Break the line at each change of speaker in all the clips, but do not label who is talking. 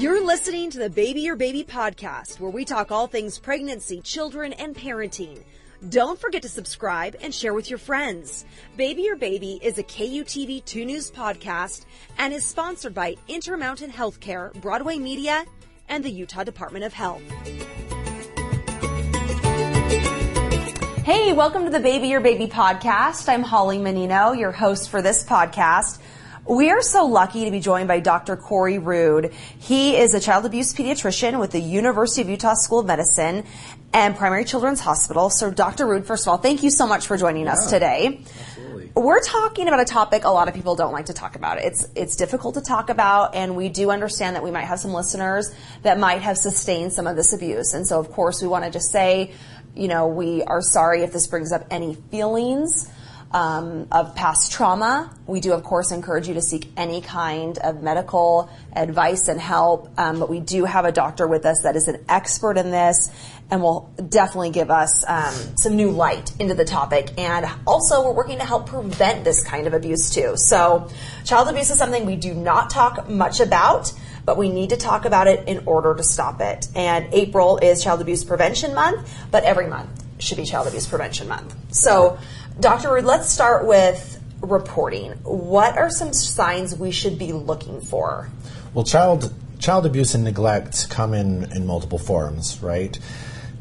You're listening to the Baby Your Baby podcast, where we talk all things pregnancy, children, and parenting. Don't forget to subscribe and share with your friends. Baby Your Baby is a KUTV 2 News podcast and is sponsored by Intermountain Healthcare, Broadway Media, and the Utah Department of Health. Hey, welcome to the Baby Your Baby podcast. I'm Holly Menino, your host for this podcast. We are so lucky to be joined by Dr. Corey Rood. He is a child abuse pediatrician with the University of Utah School of Medicine and Primary Children's Hospital. So, Dr. Rood, first of all, thank you so much for joining yeah, us today. Absolutely. We're talking about a topic a lot of people don't like to talk about. It's it's difficult to talk about, and we do understand that we might have some listeners that might have sustained some of this abuse. And so, of course, we want to just say, you know, we are sorry if this brings up any feelings um, of past trauma. We do, of course, encourage you to seek any kind of medical advice and help. Um, but we do have a doctor with us that is an expert in this and will definitely give us um, some new light into the topic. And also, we're working to help prevent this kind of abuse too. So, child abuse is something we do not talk much about but we need to talk about it in order to stop it. And April is Child Abuse Prevention Month, but every month should be Child Abuse Prevention Month. So Dr. Rood, let's start with reporting. What are some signs we should be looking for?
Well, child child abuse and neglect come in in multiple forms, right?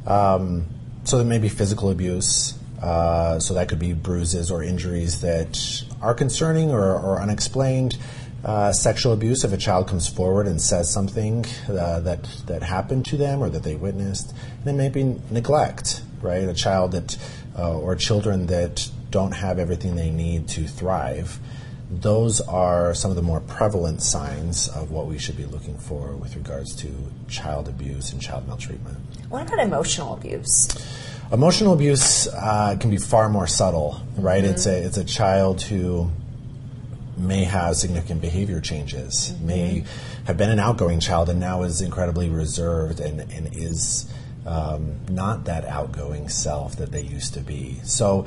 Um, so there may be physical abuse. Uh, so that could be bruises or injuries that are concerning or, or unexplained. Uh, sexual abuse if a child comes forward and says something uh, that that happened to them or that they witnessed. And then maybe neglect, right? A child that uh, or children that don't have everything they need to thrive, those are some of the more prevalent signs of what we should be looking for with regards to child abuse and child maltreatment.
What about emotional abuse?
Emotional abuse uh, can be far more subtle, right? Mm-hmm. It's a it's a child who may have significant behavior changes, mm-hmm. may have been an outgoing child and now is incredibly reserved and, and is um, not that outgoing self that they used to be. So,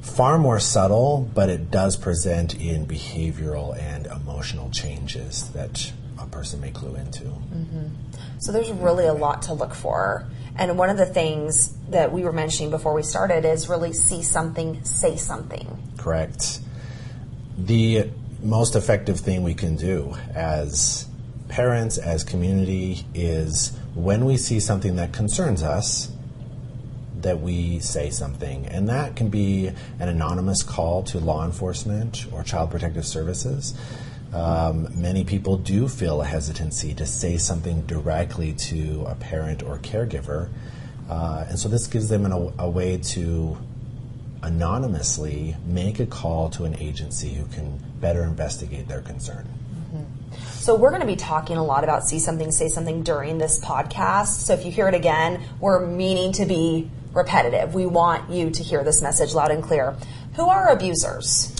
far more subtle, but it does present in behavioral and emotional changes that a person may clue into. Mm-hmm.
So, there's really a lot to look for. And one of the things that we were mentioning before we started is really see something, say something.
Correct. The most effective thing we can do as parents, as community, is when we see something that concerns us, that we say something. And that can be an anonymous call to law enforcement or child protective services. Um, many people do feel a hesitancy to say something directly to a parent or caregiver. Uh, and so this gives them an, a, a way to anonymously make a call to an agency who can better investigate their concern.
So we're going to be talking a lot about see something, say something during this podcast. So if you hear it again, we're meaning to be repetitive. We want you to hear this message loud and clear. Who are abusers?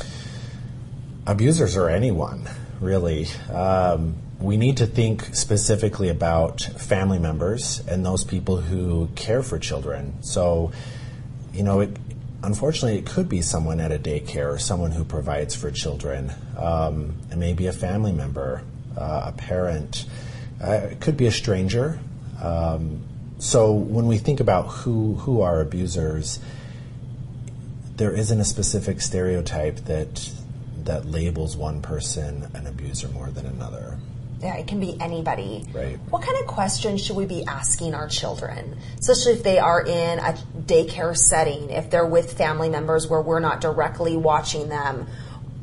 Abusers are anyone, really. Um, we need to think specifically about family members and those people who care for children. So, you know, it, unfortunately, it could be someone at a daycare or someone who provides for children. Um, it a family member, a parent. Uh, it could be a stranger. Um, so when we think about who who are abusers, there isn't a specific stereotype that that labels one person an abuser more than another.
Yeah, it can be anybody.
Right.
What kind of questions should we be asking our children, especially if they are in a daycare setting, if they're with family members where we're not directly watching them?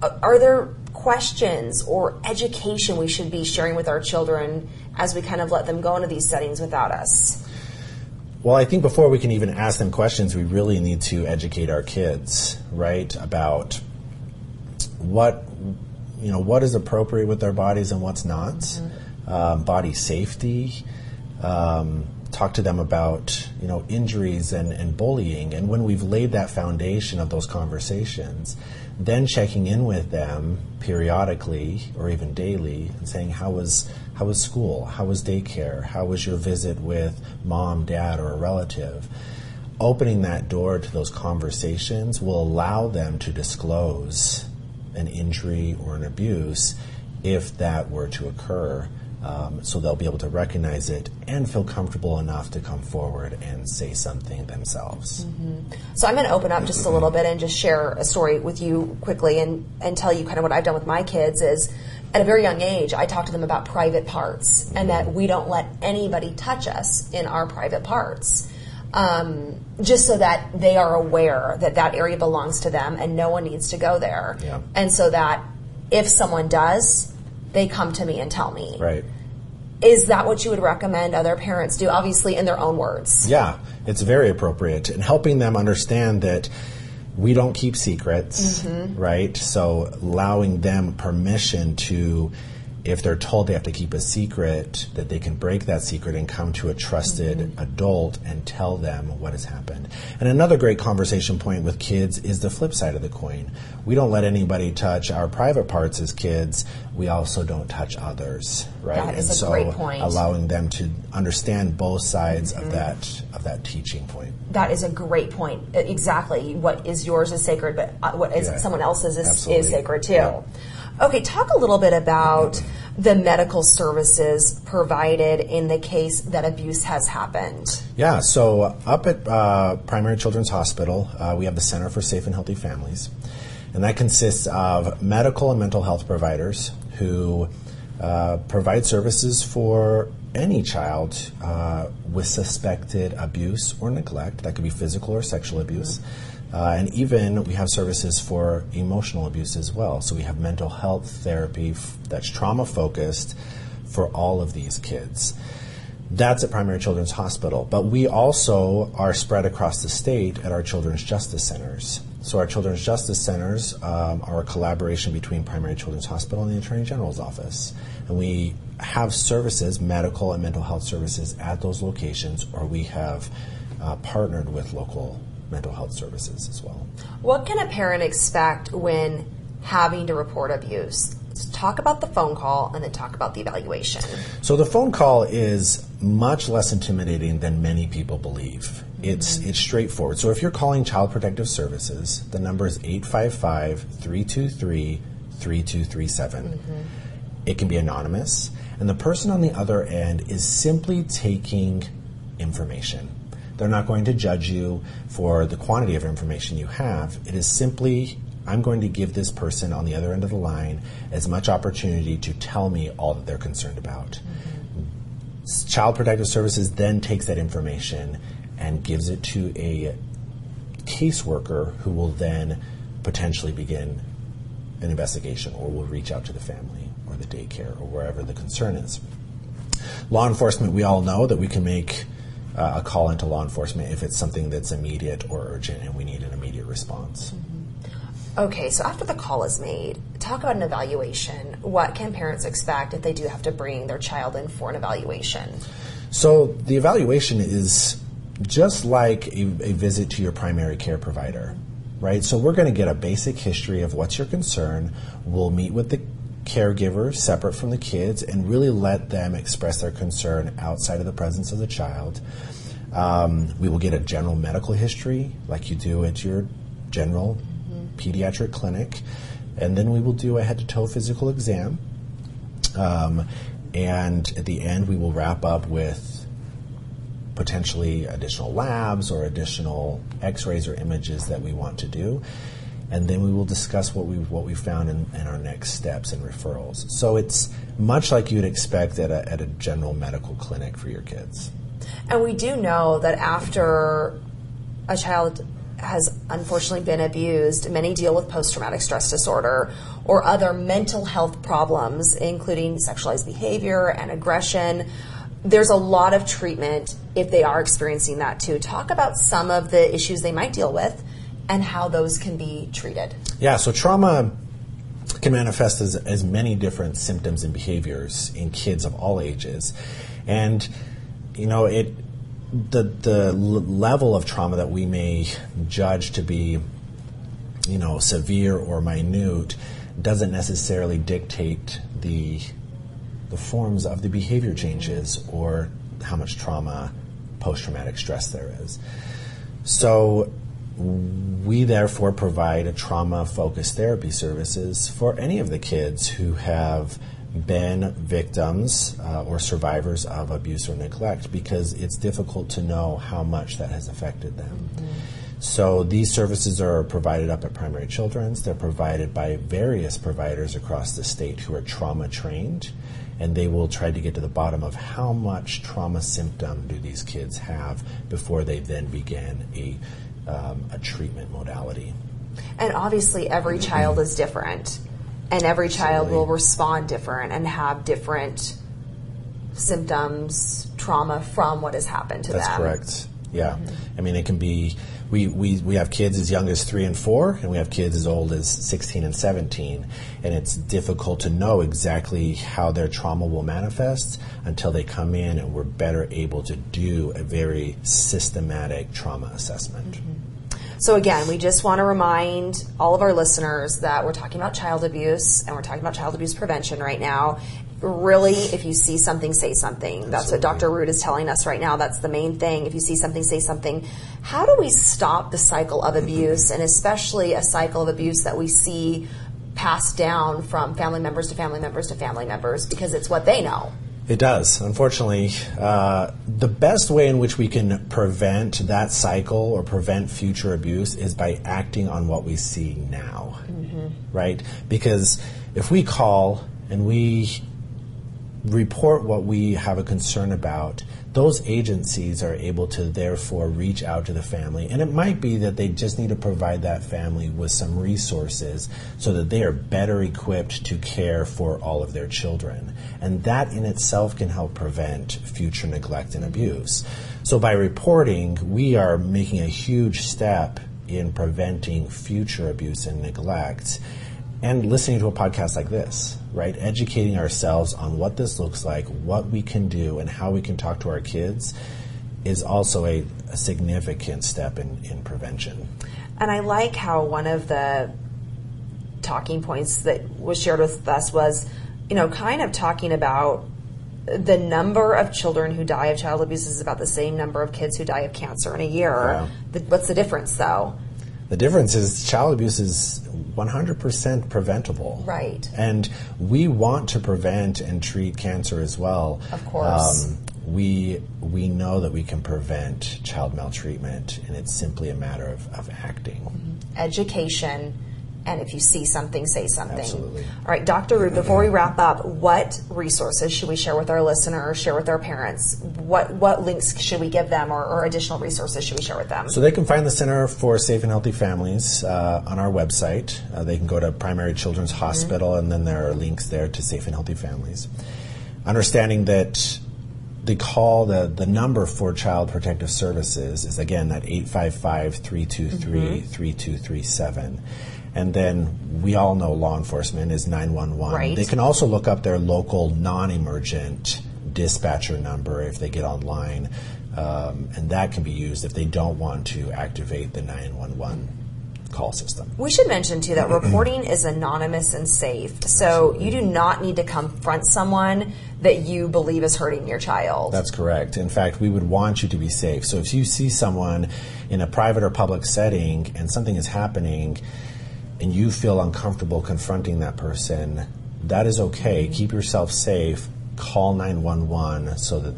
Are there questions or education we should be sharing with our children as we kind of let them go into these settings without us?
Well, I think before we can even ask them questions, we really need to educate our kids, right, about what you know what is appropriate with their bodies and what's not, mm-hmm. um, body safety. Um, talk to them about you know injuries and, and bullying, and when we've laid that foundation of those conversations, then checking in with them periodically or even daily and saying how was how was school? How was daycare? How was your visit with mom dad or a relative? Opening that door to those conversations will allow them to disclose an injury or an abuse if that were to occur Um, so they'll be able to recognize it and feel comfortable enough to come forward and say something themselves.
So I'm going to open up just a little bit and just share a story with you quickly and, and tell you kind of what I've done with my kids is at a very young age, I talk to them about private parts and that we don't let anybody touch us in our private parts. Um, just so that they are aware that that area belongs to them and no one needs to go there.
Yeah.
And so that if someone does, they come to me and tell me.
Right.
Is that what you would recommend other parents do? Obviously, in their own words.
Yeah, it's very appropriate and helping them understand that we don't keep secrets, mm-hmm. right? So allowing them permission to, if they're told they have to keep a secret, that they can break that secret and come to a trusted adult and tell them what has happened. And another great conversation point with kids is the flip side of the coin. We don't let anybody touch our private parts as kids. We also don't touch others, right?
That is
and
a
so
great point.
allowing them to understand both sides of that of that teaching point.
That is a great point. Exactly. What is yours is sacred, but uh, what is
Yeah.
someone else's is, is sacred too.
Yeah.
Okay, talk a little bit about the medical services provided in the case that abuse has happened.
Yeah, so up at uh, Primary Children's Hospital, uh, we have the Center for Safe and Healthy Families, and that consists of medical and mental health providers who uh, provide services for any child uh, with suspected abuse or neglect. That could be physical or sexual abuse. Uh, and even we have services for emotional abuse as well. So we have mental health therapy f- that's trauma focused for all of these kids. That's at Primary Children's Hospital. But we also are spread across the state at our Children's Justice Centers. So our Children's Justice Centers um, are a collaboration between Primary Children's Hospital and the Attorney General's office. And we have services, medical and mental health services at those locations, or we have uh, partnered with local mental health services as well.
What can a parent expect when having to report abuse? Let's talk about the phone call and then talk about the evaluation.
So the phone call is much less intimidating than many people believe. Mm-hmm. It's it's straightforward. So if you're calling Child Protective Services, the number is 855-323-3237. Mm-hmm. It can be anonymous, and the person on the other end is simply taking information. They're not going to judge you for the quantity of information you have. It is simply I'm going to give this person on the other end of the line as much opportunity to tell me all that they're concerned about. Child Protective Services then takes that information and gives it to a caseworker who will then potentially begin an investigation or will reach out to the family or the daycare or wherever the concern is. Law enforcement, we all know that we can make uh, a call into law enforcement if it's something that's immediate or urgent and we need an immediate response.
Okay, so after the call is made, talk about an evaluation. What can parents expect if they do have to bring their child in for an evaluation?
So the evaluation is just like a, a visit to your primary care provider, right? So we're going to get a basic history of what's your concern. We'll meet with the caregiver separate from the kids and really let them express their concern outside of the presence of the child. Um, we will get a general medical history like you do at your general pediatric clinic, and then we will do a head to toe physical exam. Um, and at the end, we will wrap up with potentially additional labs or additional X-rays or images that we want to do, and then we will discuss what we what we found in, in our next steps and referrals. So it's much like you'd expect at a, at a general medical clinic for your kids.
And we do know that after a child has unfortunately been abused, many deal with post traumatic stress disorder or other mental health problems, including sexualized behavior and aggression. There's a lot of treatment if they are experiencing that too. Talk about some of the issues they might deal with and how those can be treated.
Yeah, so trauma can manifest as, as many different symptoms and behaviors in kids of all ages. And, you know, it the the level of trauma that we may judge to be, you know, severe or minute doesn't necessarily dictate the the forms of the behavior changes or how much trauma, post traumatic stress there is. So we therefore provide a trauma focused therapy services for any of the kids who have been victims uh, or survivors of abuse or neglect because it's difficult to know how much that has affected them. Mm-hmm. So these services are provided up at Primary Children's. They're provided by various providers across the state who are trauma trained, and they will try to get to the bottom of how much trauma symptom do these kids have before they then begin a, um, a treatment modality.
And obviously, every child is different, and every child will respond different and have different symptoms, trauma from what has happened to
That's
them.
That's correct. Yeah. Mm-hmm. I mean, it can be we, we, we have kids as young as three and four, and we have kids as old as 16 and 17. And it's difficult to know exactly how their trauma will manifest until they come in and we're better able to do a very systematic trauma assessment.
Mm-hmm. So, again, we just want to remind all of our listeners that we're talking about child abuse and we're talking about child abuse prevention right now really, if you see something, say something. That's what Dr. Rood is telling us right now. That's the main thing. If you see something, say something. How do we stop the cycle of abuse, and especially a cycle of abuse that we see passed down from family members to family members to family members because it's what they know?
It does. Unfortunately, uh, the best way in which we can prevent that cycle or prevent future abuse is by acting on what we see now, mm-hmm. right? Because if we call and we report what we have a concern about, those agencies are able to therefore reach out to the family. And it might be that they just need to provide that family with some resources so that they are better equipped to care for all of their children. And that in itself can help prevent future neglect and abuse. So by reporting, we are making a huge step in preventing future abuse and neglect and listening to a podcast like this, right? Educating ourselves on what this looks like, what we can do, and how we can talk to our kids is also a, a significant step in, in prevention.
And I like how one of the talking points that was shared with us was, you know, kind of talking about the number of children who die of child abuse is about the same number of kids who die of cancer in a year. The, what's the difference, though?
The difference is child abuse is 100% preventable.
Right.
And we want to prevent and treat cancer as well.
Of course. Um,
we we know that we can prevent child maltreatment, and it's simply a matter of, of acting.
Mm-hmm. Education and if you see something, say something.
Absolutely.
All right, Dr. Rood, before we wrap up, what resources should we share with our listeners, share with our parents? What what links should we give them or, or additional resources should we share with them?
So they can find the Center for Safe and Healthy Families uh, on our website. Uh, they can go to Primary Children's mm-hmm. Hospital, mm-hmm. and then there are links there to Safe and Healthy Families. Understanding that the call, the, the number for Child Protective Services is again at 855 323 3237. And then we all know law enforcement is 911.
Right.
They can also look up their local non emergent dispatcher number if they get online. Um, and that can be used if they don't want to activate the 911 call system.
We should mention too that reporting is anonymous and safe. So you do not need to confront someone that you believe is hurting your child.
That's correct. In fact, we would want you to be safe. So if you see someone in a private or public setting and something is happening, and you feel uncomfortable confronting that person, that is okay. Keep yourself safe. Call 911 so that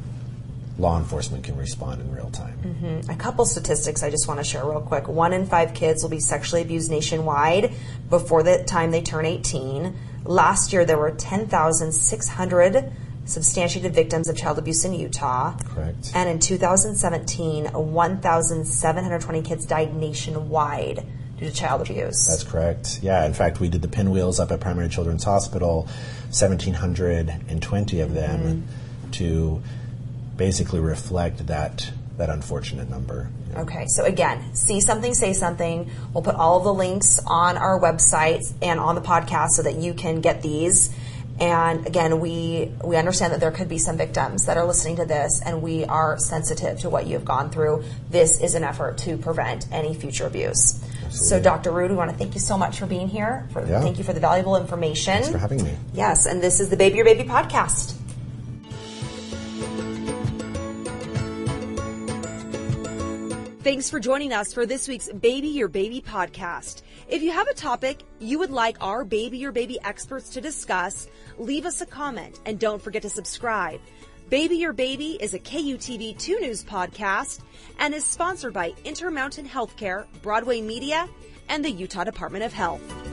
law enforcement can respond in real time.
Mm-hmm. A couple statistics I just want to share real quick. One in five kids will be sexually abused nationwide before the time they turn 18. Last year, there were 10,600 substantiated victims of child abuse in Utah.
Correct.
And in 2017, 1,720 kids died nationwide due to child abuse.
That's correct. Yeah, in fact, we did the pinwheels up at Primary Children's Hospital, 1,720 of them, mm-hmm. to basically reflect that that unfortunate number.
Yeah. Okay, so again, see something, say something. We'll put all of the links on our website and on the podcast so that you can get these. And again, we we understand that there could be some victims that are listening to this, and we are sensitive to what you have gone through. This is an effort to prevent any future abuse. So, Dr. Rood, we want to thank you so much for being here. For, yeah. Thank you for the valuable information.
Thanks for having me.
Yes, and this is the Baby Your Baby podcast. Thanks for joining us for this week's Baby Your Baby podcast. If you have a topic you would like our Baby Your Baby experts to discuss, leave us a comment and don't forget to subscribe. Baby Your Baby is a KUTV 2 News podcast and is sponsored by Intermountain Healthcare, Broadway Media, and the Utah Department of Health.